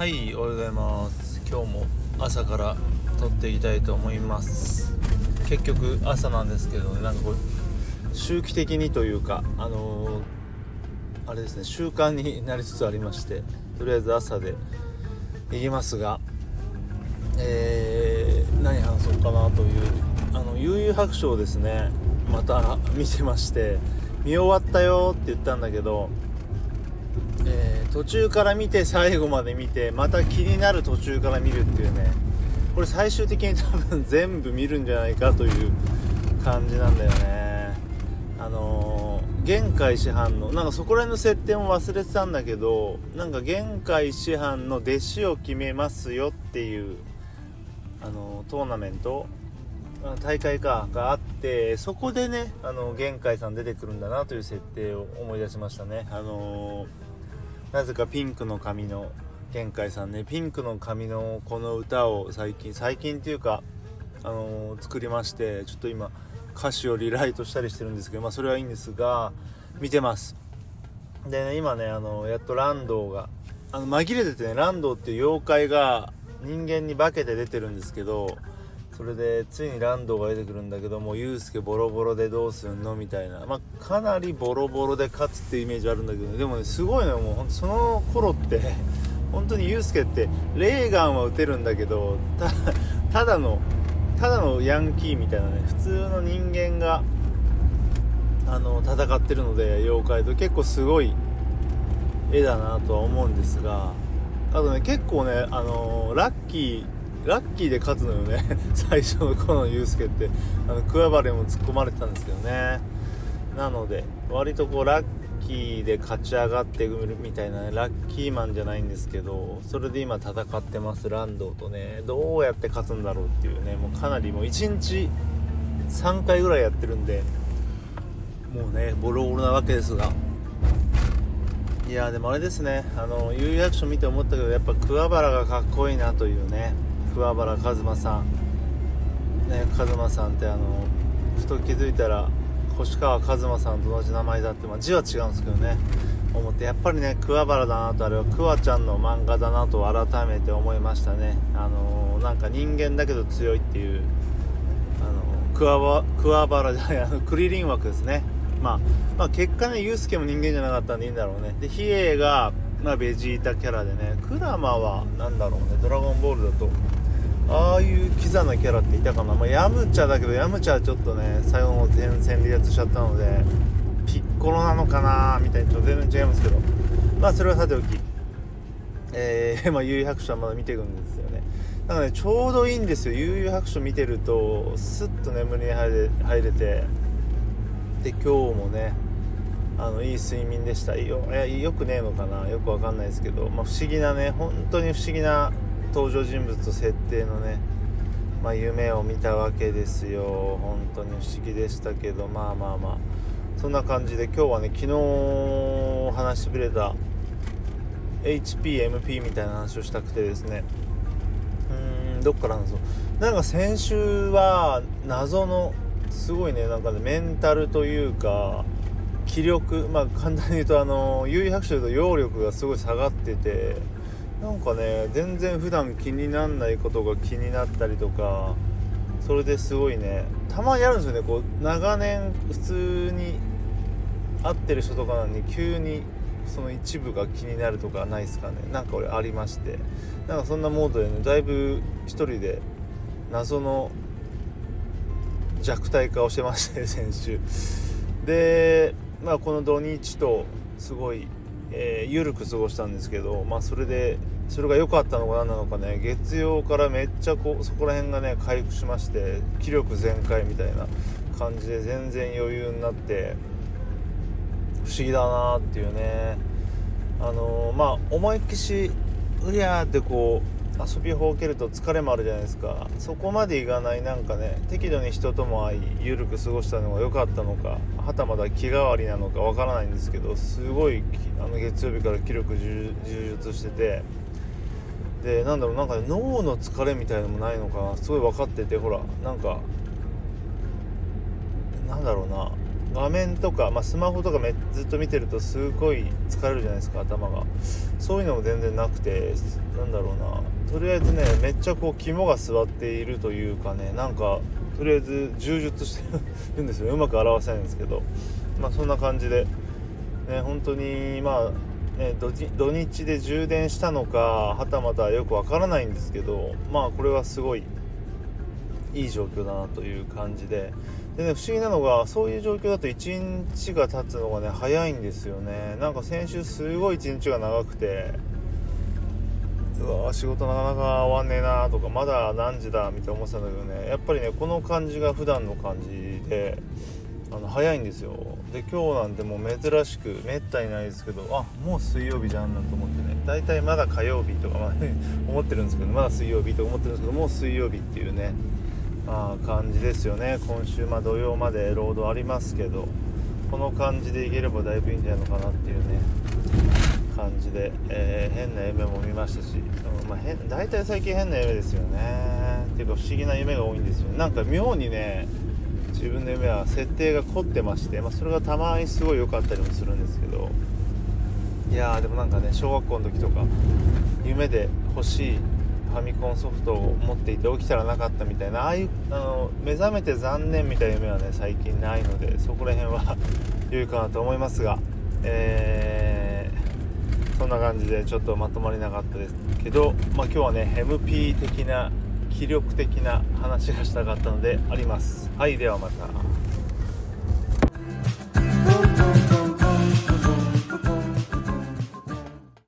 はいおはようございます。今日も朝から撮っていきたいと思います。結局朝なんですけどねなんかこう周期的にというかあのー、あれですね習慣になりつつありましてとりあえず朝で行きますがえー、何話そうかなというあの悠々白書をですねまた見てまして見終わったよって言ったんだけど、途中から見て最後まで見てまた気になる途中から見るっていうね。これ最終的に多分全部見るんじゃないかという感じなんだよね。あのー、玄海師範のなんかそこら辺の設定も忘れてたんだけどなんか玄海師範の弟子を決めますよっていうあのー、トーナメント大会かがあってそこでねあの玄海さん出てくるんだなという設定を思い出しましたね。あのーなぜかピンクの髪の玄海さんね。ピンクの髪のこの歌を最近最近っていうかあのー、作りましてちょっと今歌詞をリライトしたりしてるんですけどまあそれはいいんですが見てます。でね今ねあのやっとランドがあの紛れててねランドっていう妖怪が人間に化けて出てるんですけどそれでついにランドが出てくるんだけどもユうスケボロボロでどうすんのみたいな。まあ、かなりボロボロで勝つっていうイメージあるんだけど、ね、でもねすごいのよもうその頃って。本当にユうスケってレーガンは撃てるんだけどただのただのヤンキーみたいなね。普通の人間があの戦ってるので妖怪と。結構すごい絵だなとは思うんですが。あとね結構ねあのラッキーラッキーで勝つのよね。最初の頃のユースケって。あの桑原も突っ込まれてたんですけどね。なので割とこうラッキーで勝ち上がっていくみたいなねラッキーマンじゃないんですけどそれで今戦ってます。ランドとねどうやって勝つんだろうっていうねもうかなりもう1日3回ぐらいやってるんでもうねボロボロなわけですが。いやでもあれですね。あの有役所見て思ったけどやっぱ桑原がかっこいいなというね。桑原一馬さん。ね一馬さんってあのふと気づいたら星川一馬さんと同じ名前だって、まあ、字は違うんですけどね思ってやっぱりね桑原だなとあれは桑ちゃんの漫画だなと改めて思いましたね。あのー、なんか人間だけど強いっていうあの桑桑原じゃないあのクリリン枠ですね。まあ、まあ、結果ねユースケも人間じゃなかったんでいいんだろうね。で比叡がまあ、ベジータキャラでねクラマは何だろうねドラゴンボールだとああいうキザなキャラっていたかな、まあ、ヤムチャだけどヤムチャはちょっとね最後の前線離脱しちゃったのでピッコロなのかなみたいにちょっと全然違いますけど。まあそれはさておき。えー、まあ悠々白書はまだ見ていくんですよね。だからねちょうどいいんですよ。悠々白書見てるとスッと眠りに入れ入れてで今日もねあのいい睡眠でした。よ。いやよくねえのかな。よくわかんないですけど、まあ、不思議なね本当に不思議な登場人物と設定のね、まあ、夢を見たわけですよ。本当に不思議でしたけど。まあまあまあ。そんな感じで今日はね昨日話してくれた HPMP みたいな話をしたくてですね。うーんどっから話そうなんか先週は謎のすごいねなんかねメンタルというか気力。まあ簡単に言うとあの悠々白書と揚力がすごい下がってて。なんかね全然普段気になんないことが気になったりとかそれですごいね。たまにあるんですよね。こう長年普通に会ってる人とかなのに急にその一部が気になるとかないですかね。なんか俺ありまして。なんかそんなモードでねだいぶ一人で謎の弱体化をしてまして 先週。でまあこの土日とすごいえー、緩く過ごしたんですけど、まあ、それでそれが良かったのか何なのかね月曜からめっちゃこそこら辺がね回復しまして気力全開みたいな感じで全然余裕になって不思議だなっていうね。あのー、まあ思いっきしうりゃーってこう遊びほうけると疲れもあるじゃないですか。そこまでいかないなんかね適度に人とも会い緩く過ごしたのが良かったのかはたまた気変わりなのかわからないんですけどすごいあの月曜日から気力充実しててでなんだろうなんか、ね、脳の疲れみたいのもないのかなすごい分かっててほらなんかなんだろうな画面とか、まあ、スマホとかめずっと見てるとすごい疲れるじゃないですか頭が。そういうのも全然なくてなんだろうな。とりあえずねめっちゃこう肝が据わっているというかねなんかとりあえず充実してるんですよ。うまく表せないんですけど。まあそんな感じで。ね本当にまあね、土日で充電したのかはたまたよくわからないんですけどまあこれはすごいいい状況だなという感じで。でね不思議なのがそういう状況だと1日が経つのがね早いんですよね。なんか先週すごい1日が長くてうわ仕事なかなか終わんねえなとかまだ何時だみたいな思ってたんだけどねやっぱりねこの感じが普段の感じであの早いんですよ。で今日なんてもう珍しくめったにないですけどあもう水曜日じゃんなと思ってね大体まだ火曜日とか、まあ 思ってるんですけどまだ水曜日とか思ってるんですけどもう水曜日っていうねまあ、感じですよね。今週、ま土曜まで労働ありますけどこの感じでいければだいぶいいんじゃないのかなっていうね。感じで、えー、変な夢も見ましたし、まあ、変大体最近変な夢ですよね。っていうか不思議な夢が多いんですよなんか妙にね自分の夢は設定が凝ってまして、まあ、それがたまにすごい良かったりもするんですけど。いやーでもなんかね小学校の時とか夢で欲しいファミコンソフトを持っていて起きたらなかったみたいなああいうあの目覚めて残念みたいな夢はね最近ないのでそこら辺は 良いかなと思いますが、えー、そんな感じでちょっとまとまりなかったですけど、まあ、今日はね MP 的な気力的な話がしたかったのであります。はいではまた。